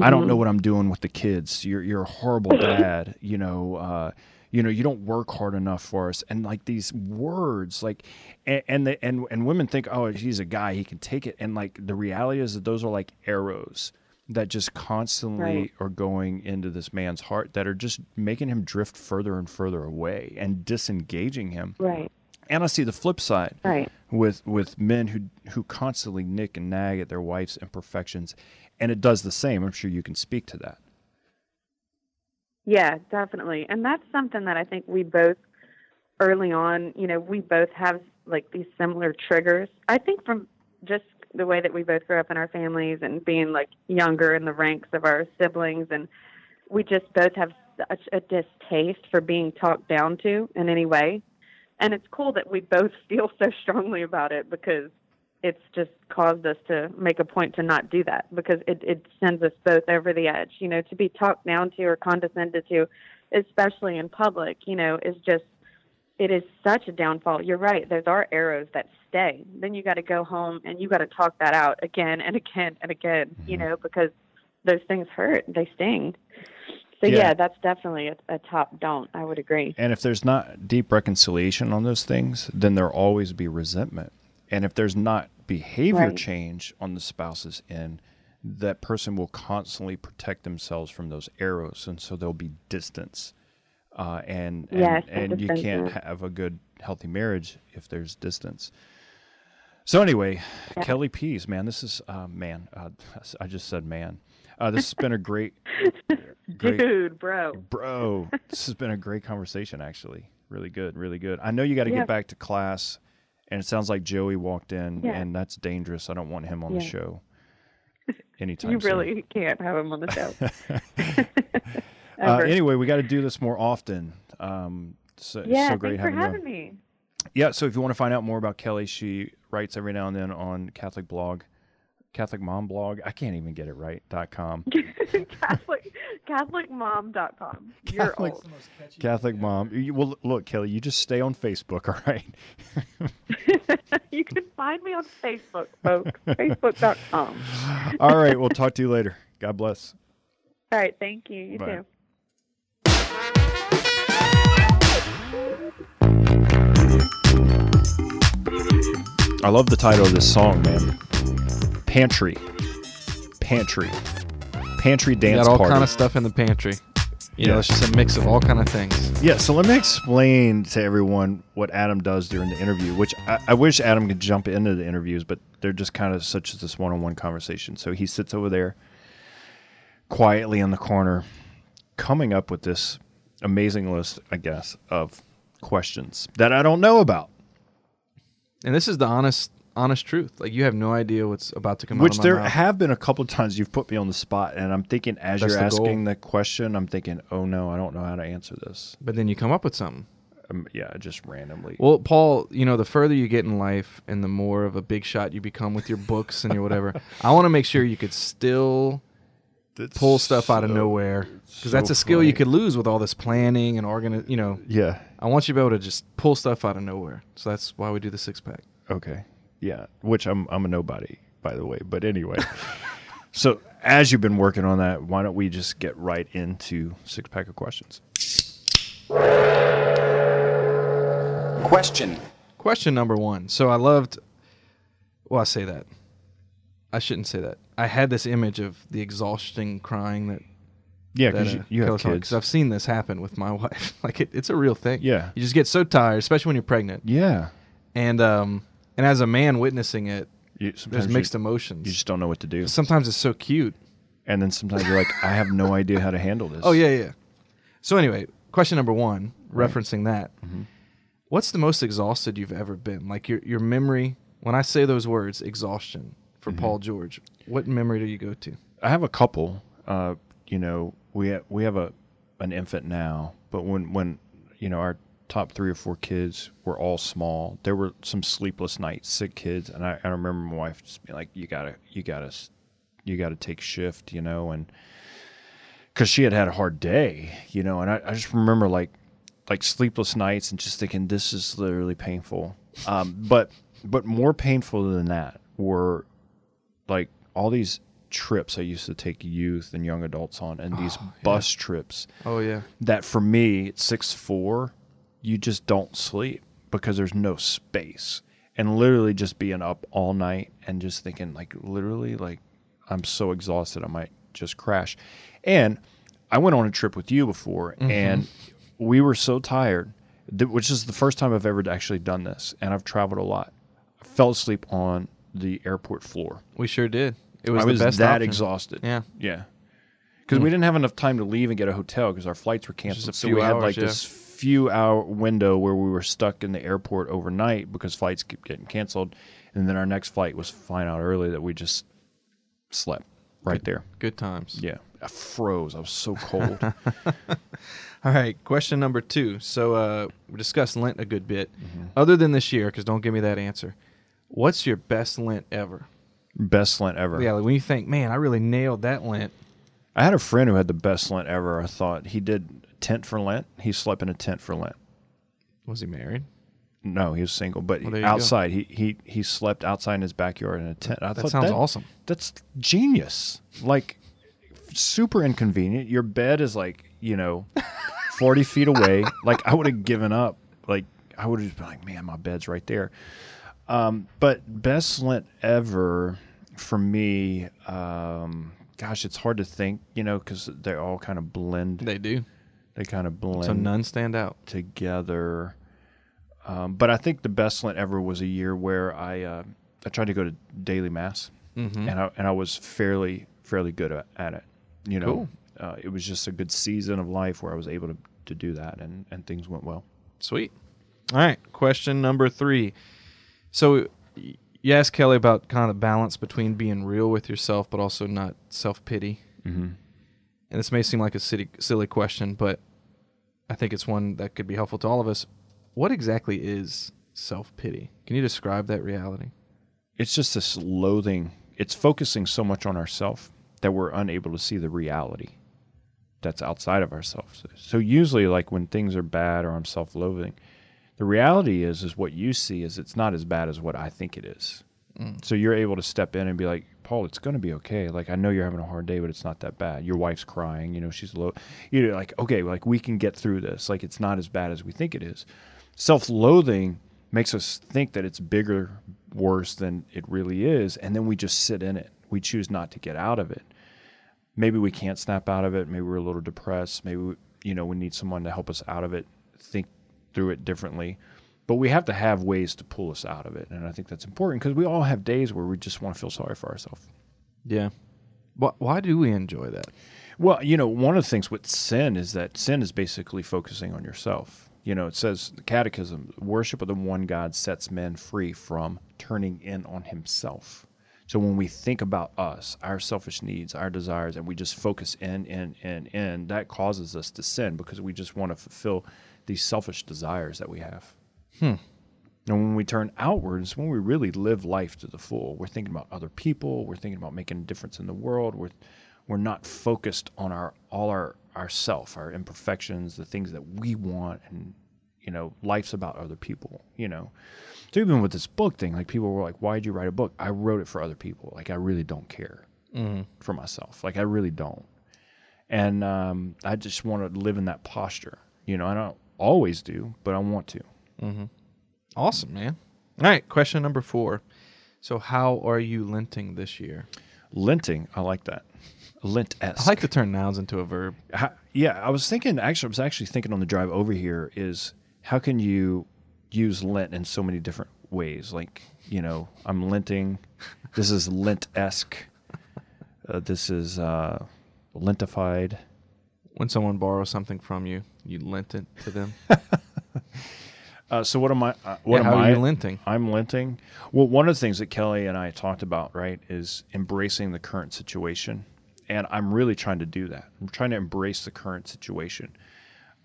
[SPEAKER 1] I don't know what I'm doing with the kids. You're you're a horrible dad. You know, uh, you know, you don't work hard enough for us. And like these words, like, and and, the, and and women think, oh, he's a guy, he can take it. And like the reality is that those are like arrows that just constantly
[SPEAKER 4] Right.
[SPEAKER 1] are going into this man's heart that are just making him drift further and further away and disengaging him.
[SPEAKER 4] Right.
[SPEAKER 1] And I see the flip side
[SPEAKER 4] Right.
[SPEAKER 1] with with men who who constantly nick and nag at their wife's imperfections, and it does the same. I'm sure you can speak to that.
[SPEAKER 4] Yeah, definitely. And that's something that I think we both early on, you know, we both have like these similar triggers. I think from just the way that we both grew up in our families and being like younger in the ranks of our siblings and we just both have such a distaste for being talked down to in any way. And it's cool that we both feel so strongly about it because it's just caused us to make a point to not do that because it, it sends us both over the edge. You know, to be talked down to or condescended to, especially in public, you know, is just it is such a downfall. You're right. Those are arrows that stay. Then you got to go home and you got to talk that out again and again and again, mm-hmm. you know, because those things hurt. They sting. So yeah, yeah that's definitely a, a, top don't. I would agree.
[SPEAKER 1] And if there's not deep reconciliation on those things, then there'll always be resentment. And if there's not behavior right. change on the spouse's end, that person will constantly protect themselves from those arrows, and so there'll be distance. Uh, and and, yes, and you can't have a good, healthy marriage if there's distance. So anyway, yeah. Kelly Pease, man, this is uh, man. Uh, I just said man. Uh, this has been a great,
[SPEAKER 4] great, dude, bro,
[SPEAKER 1] bro. This has been a great conversation, actually. Really good, really good. I know you got to yeah. get back to class, and it sounds like Joey walked in, yeah. and that's dangerous. I don't want him on the show anytime.
[SPEAKER 4] you
[SPEAKER 1] soon.
[SPEAKER 4] really can't have him on the
[SPEAKER 1] show. uh, anyway, we got to do this more often. Um, so,
[SPEAKER 4] yeah,
[SPEAKER 1] so great
[SPEAKER 4] thanks having,
[SPEAKER 1] for
[SPEAKER 4] having me.
[SPEAKER 1] Yeah, so if you want to find out more about Kelly, she writes every now and then on Catholic blog, Catholic Mom blog. I can't even get it right. dot com.
[SPEAKER 4] Catholic CatholicMom.com. You're Catholic, old.
[SPEAKER 1] Catholic Mom. You, well, look, Kelly, you just stay on Facebook, all right?
[SPEAKER 4] you can find me on Facebook, folks. Facebook.com.
[SPEAKER 1] all right, we'll talk to you later. God bless.
[SPEAKER 4] All right, thank you. You Bye. too.
[SPEAKER 1] I love the title of this song, man. Pantry. Pantry. Pantry dance
[SPEAKER 2] got all
[SPEAKER 1] party.
[SPEAKER 2] kind of stuff in the pantry. You know, it's just a mix of all kind of things.
[SPEAKER 1] Yeah, so let me explain to everyone what Adam does during the interview, which I, I wish Adam could jump into the interviews, but they're just kind of such as this one-on-one conversation. So he sits over there quietly in the corner, coming up with this amazing list, I guess, of questions that I don't know about.
[SPEAKER 2] And this is the honest honest truth. Like you have no idea what's about to come
[SPEAKER 1] Which
[SPEAKER 2] out.
[SPEAKER 1] Which there
[SPEAKER 2] mouth.
[SPEAKER 1] have been a couple times you've put me on the spot, and I'm thinking as That's you're the asking goal. the question, I'm thinking, oh no, I don't know how to answer this.
[SPEAKER 2] But then you come up with something.
[SPEAKER 1] Um, yeah, just randomly.
[SPEAKER 2] Well, Paul, you know, the further you get in life, and the more of a big shot you become with your books and your whatever, I want to make sure you could still that's pull stuff so, out of nowhere because so that's a skill funny. you could lose with all this planning and organ. You know.
[SPEAKER 1] Yeah.
[SPEAKER 2] I want you to be able to just pull stuff out of nowhere. So that's why we do the six pack.
[SPEAKER 1] Okay. Yeah. Which I'm I'm a nobody by the way, but anyway. so as you've been working on that, why don't we just get right into six pack of questions?
[SPEAKER 2] Question. Question number one. So I loved. Well, I say that. I shouldn't say that. I had this image of the exhausting crying that.
[SPEAKER 1] Yeah, because you, uh, you have kids.
[SPEAKER 2] Because I've seen this happen with my wife. like it, it's a real thing.
[SPEAKER 1] Yeah,
[SPEAKER 2] you just get so tired, especially when you're pregnant.
[SPEAKER 1] Yeah,
[SPEAKER 2] and um, and as a man witnessing it, you, there's mixed
[SPEAKER 1] you,
[SPEAKER 2] emotions.
[SPEAKER 1] You just don't know what to do.
[SPEAKER 2] Sometimes it's so cute,
[SPEAKER 1] and then sometimes you're like, I have no idea how to handle this.
[SPEAKER 2] Oh yeah, yeah. So anyway, question number one, right. referencing that, mm-hmm. what's the most exhausted you've ever been? Like your your memory. When I say those words, exhaustion for mm-hmm. Paul George, what memory do you go to?
[SPEAKER 1] I have a couple. Uh, you know, we ha- we have a an infant now, but when when you know our top three or four kids were all small, there were some sleepless nights, sick kids, and I, I remember my wife just being like, "You gotta, you gotta, you gotta take shift," you know, and because she had had a hard day, you know, and I, I just remember like like sleepless nights and just thinking this is literally painful. Um, but but more painful than that were like all these trips I used to take youth and young adults on, and these oh, bus yeah. trips.
[SPEAKER 2] Oh yeah.
[SPEAKER 1] That for me, six four, you just don't sleep because there's no space, and literally just being up all night and just thinking like literally like I'm so exhausted I might just crash. And I went on a trip with you before, mm-hmm. and we were so tired, which is the first time I've ever actually done this, and I've traveled a lot. I fell asleep on the airport floor.
[SPEAKER 2] We sure did. It was,
[SPEAKER 1] I was
[SPEAKER 2] that
[SPEAKER 1] option. exhausted.
[SPEAKER 2] Yeah,
[SPEAKER 1] yeah. Because mm. we didn't have enough time to leave and get a hotel because our flights were canceled. So we hours, had like yeah. this few hour window where we were stuck in the airport overnight because flights kept getting canceled, and then our next flight was flying out early that we just slept. right there.
[SPEAKER 2] Good times.
[SPEAKER 1] Yeah, I froze. I was so cold.
[SPEAKER 2] All right, question number two. So uh, we discussed Lent a good bit.
[SPEAKER 1] Mm-hmm.
[SPEAKER 2] Other than this year, because don't give me that answer. What's your best Lent ever?
[SPEAKER 1] Best Lent ever.
[SPEAKER 2] Yeah, like when you think, man, I really nailed that Lent.
[SPEAKER 1] I had a friend who had the best Lent ever. I thought he did tent for Lent. He slept in a tent for Lent.
[SPEAKER 2] Was he married?
[SPEAKER 1] No, he was single, but
[SPEAKER 2] Well, you go.
[SPEAKER 1] outside he, he he slept outside in his backyard in a tent. I
[SPEAKER 2] That sounds
[SPEAKER 1] that-
[SPEAKER 2] awesome.
[SPEAKER 1] That's genius. Like super inconvenient. Your bed is like you know forty feet away. Like I would have given up. Like I would have just been like, man, my bed's right there. Um, but best Lent ever for me. Um, gosh, it's hard to think, you know, because they all kind of blend.
[SPEAKER 2] They do.
[SPEAKER 1] They kind of blend
[SPEAKER 2] So none stand out.
[SPEAKER 1] together. Um, but I think the best Lent ever was a year where I uh, I tried to go to daily mass,
[SPEAKER 2] Mm-hmm.
[SPEAKER 1] and I and I was fairly fairly good at, it. You know,
[SPEAKER 2] Cool.
[SPEAKER 1] uh, it was just a good season of life where I was able to, to do that, and and things went well.
[SPEAKER 2] Sweet. All right. Question number three. So you asked Kelly about kind of the balance between being real with yourself, but also not self pity.
[SPEAKER 1] Mm-hmm.
[SPEAKER 2] And this may seem like a silly, silly question, but I think it's one that could be helpful to all of us. What exactly is self pity? Can you describe that reality?
[SPEAKER 1] It's just this loathing. It's focusing so much on ourselves that we're unable to see the reality that's outside of ourselves. So usually, like when things are bad or I'm self-loathing, the reality is is what you see is it's not as bad as what I think it is. Mm. So you're able to step in and be like, It's going to be okay. Like I know you're having a hard day, but it's not that bad. Your wife's crying. You know she's low. You're like, okay, like we can get through this. Like it's not as bad as we think it is. Self-loathing makes us think that it's bigger, worse than it really is, and then we just sit in it. We choose not to get out of it. Maybe we can't snap out of it. Maybe we're a little depressed. Maybe we, you know we need someone to help us out of it, think through it differently. But we have to have ways to pull us out of it, and I think that's important because we all have days where we just want to feel sorry for ourselves.
[SPEAKER 2] Yeah. Why, why do we enjoy that?
[SPEAKER 1] Well, you know, one of the things with sin is that sin is basically focusing on yourself. You know, it says the catechism, worship of the one God sets men free from turning in on himself. So when we think about us, our selfish needs, our desires, and we just focus in, in, in, in, that causes us to sin because we just want to fulfill these selfish desires that we have. And when we turn outwards, when we really live life to the full, we're thinking about other people. We're thinking about making a difference in the world. We're we're not focused on our all our ourself, our imperfections, the things that we want, and you know, life's about other people. You know, so even with this book thing, like people were like, "Why'd you write a book?" I wrote it for other people. Like I really don't care for myself. Like I really don't, and um, I just want to live in that posture. You know, I don't always do, but I want to.
[SPEAKER 2] Awesome, man. All right. Question number four. So, how are you Lenting this year?
[SPEAKER 1] Lenting, I like that.
[SPEAKER 2] Lent
[SPEAKER 1] esque.
[SPEAKER 2] I like to turn nouns into a verb.
[SPEAKER 1] Yeah, I was thinking. Actually, I was actually thinking on the drive over here is how can you use Lent in so many different ways? Like, you know, I'm Lenting. This is Lent esque. Uh, this is uh, lentified.
[SPEAKER 2] When someone borrows something from you, you lint it to them.
[SPEAKER 1] Uh, so what am I? Uh, what
[SPEAKER 2] Yeah,
[SPEAKER 1] am
[SPEAKER 2] how are
[SPEAKER 1] I?
[SPEAKER 2] you Lenting?
[SPEAKER 1] I'm Lenting. Well, one of the things that Kelly and I talked about, right, is embracing the current situation, and I'm really trying to do that. I'm trying to embrace the current situation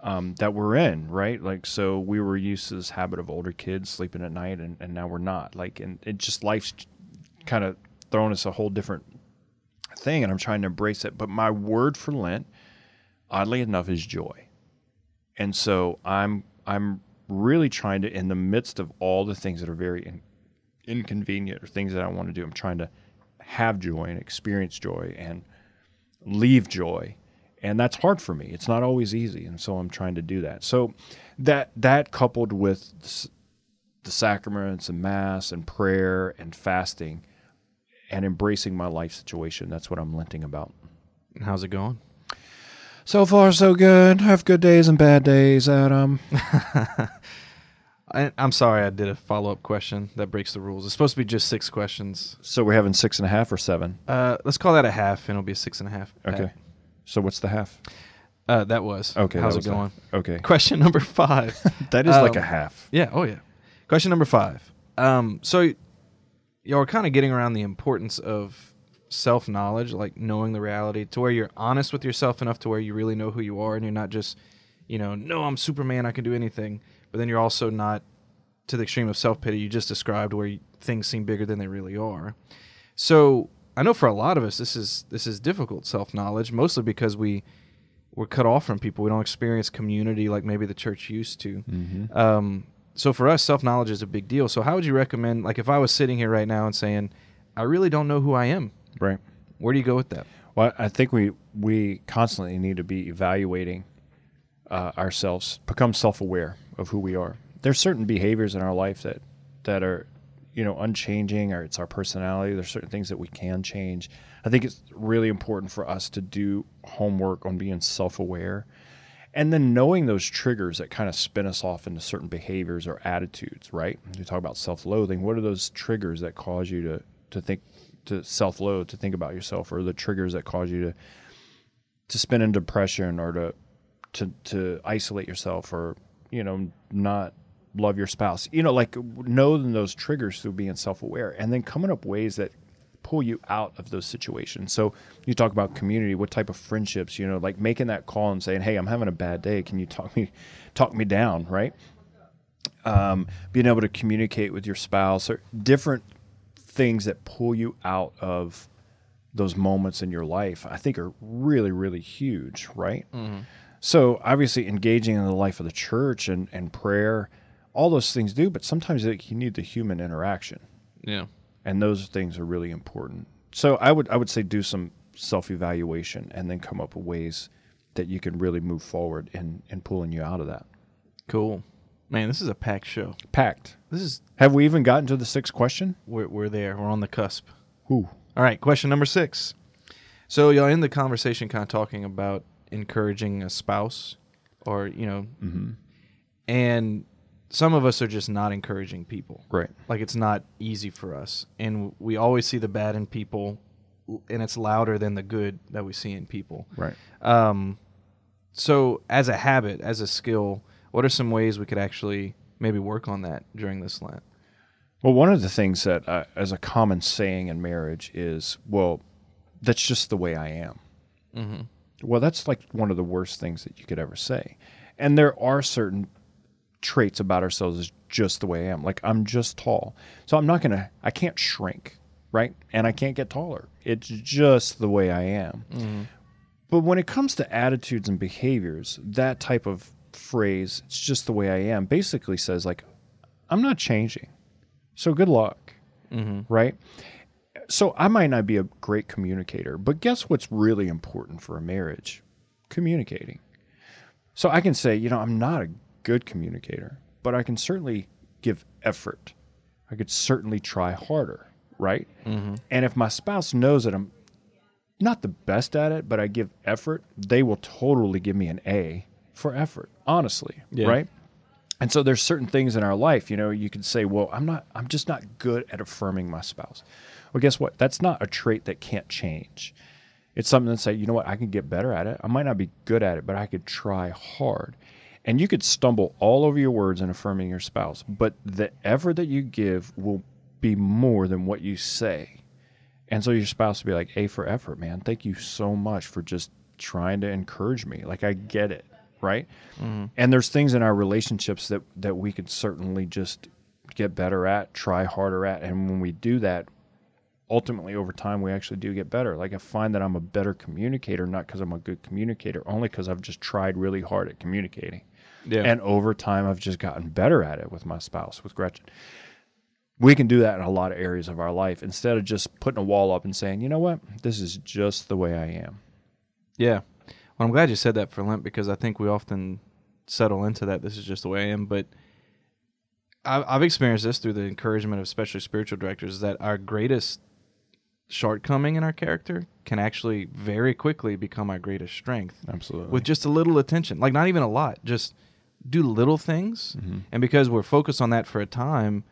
[SPEAKER 1] um, that we're in, right? Like, so we were used to this habit of older kids sleeping at night, and, and now we're not. Like, and it just life's kind of thrown us a whole different thing, and I'm trying to embrace it. But my word for Lent, oddly enough, is joy. And so I'm I'm really trying to, in the midst of all the things that are very in, inconvenient or things that I want to do, I'm trying to have joy and experience joy and leave joy. And that's hard for me. It's not always easy, and so I'm trying to do that. So that that coupled with the sacraments and mass and prayer and fasting and embracing my life situation, that's what I'm lenting about.
[SPEAKER 2] How's it going?
[SPEAKER 1] So far, so good. Have good days and bad days, Adam.
[SPEAKER 2] I, I'm sorry, I did a follow up question that breaks the rules. It's supposed to be just six questions.
[SPEAKER 1] So we're having six and a half or seven.
[SPEAKER 2] Uh, let's call that a half, and it'll be a six and a half.
[SPEAKER 1] Okay. So what's the half?
[SPEAKER 2] Uh, that was.
[SPEAKER 1] Okay.
[SPEAKER 2] How's it
[SPEAKER 1] was the-
[SPEAKER 2] going?
[SPEAKER 1] okay.
[SPEAKER 2] Question number five.
[SPEAKER 1] That is like a
[SPEAKER 2] Um,
[SPEAKER 1] half.
[SPEAKER 2] Yeah. Oh yeah. Question number five. Um, so y'all are kind of getting around the importance of self knowledge, like knowing the reality, to where you're honest with yourself enough to where you really know who you are, and you're not just, you know, no, I'm Superman, I can do anything, but then you're also not to the extreme of self pity you just described, where you, things seem bigger than they really are. So I know for a lot of us, this is this is difficult self knowledge, mostly because we we're cut off from people. We don't experience community like maybe the church used to. Um, so for us, self knowledge is a big deal. So how would you recommend, like, if I was sitting here right now and saying, I really don't know who I am,
[SPEAKER 1] Right.
[SPEAKER 2] where do you go with that?
[SPEAKER 1] Well, I think we we constantly need to be evaluating uh, ourselves, become self-aware of who we are. There's certain behaviors in our life that that are, you know, unchanging, or it's our personality. There's certain things that we can change. I think it's really important for us to do homework on being self-aware, and then knowing those triggers that kind of spin us off into certain behaviors or attitudes. Right? You talk about self-loathing. What are those triggers that cause you to to think to self-loathe, to think about yourself, or the triggers that cause you to to spin in depression or to to to isolate yourself or you know not love your spouse. You know like knowing those triggers through being self-aware and then coming up ways that pull you out of those situations. So you talk about community what type of friendships you know like making that call and saying hey i'm having a bad day. Can you talk me talk me down? Right? Um, being able to communicate with your spouse or different things that pull you out of those moments in your life, I think are really, really huge, right? Mm-hmm. So obviously engaging in the life of the church and, and prayer, all those things do, but sometimes you need the human interaction.
[SPEAKER 2] Yeah.
[SPEAKER 1] And those things are really important. So I would I would say do some self evaluation and then come up with ways that you can really move forward in, in pulling you out of that.
[SPEAKER 2] Cool. Man, this is a packed show.
[SPEAKER 1] Packed.
[SPEAKER 2] This is
[SPEAKER 1] Have we even gotten to the sixth question?
[SPEAKER 2] we're, we're there. We're on the cusp.
[SPEAKER 1] Ooh.
[SPEAKER 2] All right, question number six. So y'all in the conversation, kind of talking about encouraging a spouse, or you know, and some of us are just not encouraging people.
[SPEAKER 1] Right.
[SPEAKER 2] Like it's not easy for us, and we always see the bad in people, and it's louder than the good that we see in people.
[SPEAKER 1] Right.
[SPEAKER 2] Um, so as a habit, as a skill, what are some ways we could actually maybe work on that during this Lent?
[SPEAKER 1] Well, one of the things that, uh, as a common saying in marriage, is, well, that's just the way I am.
[SPEAKER 2] Mm-hmm.
[SPEAKER 1] Well, that's like one of the worst things that you could ever say. And there are certain traits about ourselves as just the way I am. Like I'm just tall. So I'm not going to, I can't shrink, right? And I can't get taller. It's just the way I am. But when it comes to attitudes and behaviors, that type of phrase, it's just the way I am, basically says, like, I'm not changing. So good luck, mm-hmm. right? So I might not be a great communicator, but guess what's really important for a marriage? Communicating. So I can say, you know, I'm not a good communicator, but I can certainly give effort. I could certainly try harder, right? Mm-hmm. And if my spouse knows that I'm not the best at it, but I give effort, they will totally give me an A for effort, honestly,
[SPEAKER 2] Yeah.
[SPEAKER 1] right? And so there's certain things in our life, you know, you can say, well, I'm not I'm just not good at affirming my spouse. Well, guess what? That's not a trait that can't change. It's something to say, you know what, I can get better at it. I might not be good at it, but I could try hard. And you could stumble all over your words in affirming your spouse, but the effort that you give will be more than what you say. And so your spouse will be like, A for effort, man. Thank you so much for just trying to encourage me. Like I get it. Right. Mm-hmm. And there's things in our relationships that, that we could certainly just get better at, try harder at. And when we do that, ultimately over time we actually do get better. Like I find that I'm a better communicator, not because I'm a good communicator, only because I've just tried really hard at communicating.
[SPEAKER 2] Yeah.
[SPEAKER 1] And over time I've just gotten better at it with my spouse, with Gretchen we can do that in a lot of areas of our life instead of just putting a wall up and saying, you know what, this is just the way I am.
[SPEAKER 2] Yeah. Well, I'm glad you said that for Lent because I think we often settle into that. This is just the way I am. But I've, I've experienced this through the encouragement of especially spiritual directors that our greatest shortcoming in our character can actually very quickly become our greatest strength
[SPEAKER 1] Absolutely.
[SPEAKER 2] with just a little attention. Like, not even a lot, just do little things. And because we're focused on that for a time,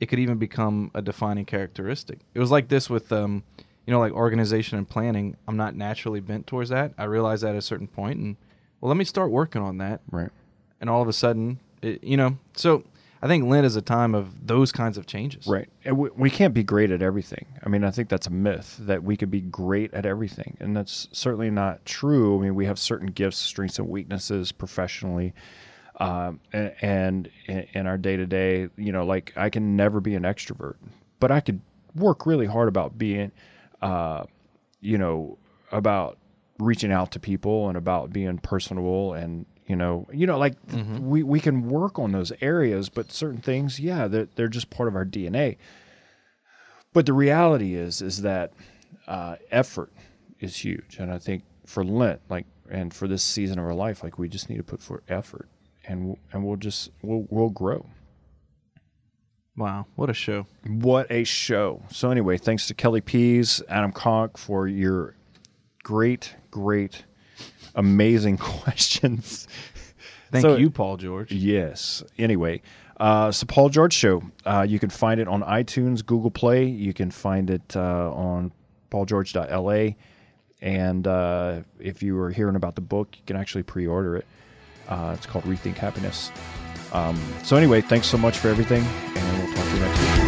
[SPEAKER 2] it could even become a defining characteristic. It was like this with, um, you know, like organization and planning. I'm not naturally bent towards that. I realized that at a certain point, and well, let me start working on that.
[SPEAKER 1] right.
[SPEAKER 2] And all of a sudden, it, you know, so I think Lent is a time of those kinds of changes.
[SPEAKER 1] Right. And we, we can't be great at everything. I mean, I think that's a myth that we could be great at everything. And that's certainly not true. I mean, we have certain gifts, strengths, and weaknesses professionally. Um, and, and in- in our day to day, you know, like I can never be an extrovert, but I could work really hard about being, uh, you know, about reaching out to people and about being personable and you know you know like we, we can work on those areas but certain things yeah they're, they're just part of our dna but the reality is is that uh, effort is huge. And i think for lent like and for this season of our life like we just need to put forth effort and we'll, and we'll just we'll, we'll grow
[SPEAKER 2] Wow, what a show!
[SPEAKER 1] what a show. So anyway, thanks to Kelly Pease, Adam Conk for your great, great, amazing questions.
[SPEAKER 2] Thank
[SPEAKER 1] So-
[SPEAKER 2] you, Paul George.
[SPEAKER 1] Yes. Anyway, uh, so Paul George Show. Uh, you can find it on iTunes, Google Play. You can find it uh, on paulgeorge.la. And uh, if you were hearing about the book, you can actually pre-order it. Uh, it's called Rethink Happiness. Um, so anyway, thanks so much for everything, and we'll talk to you next week.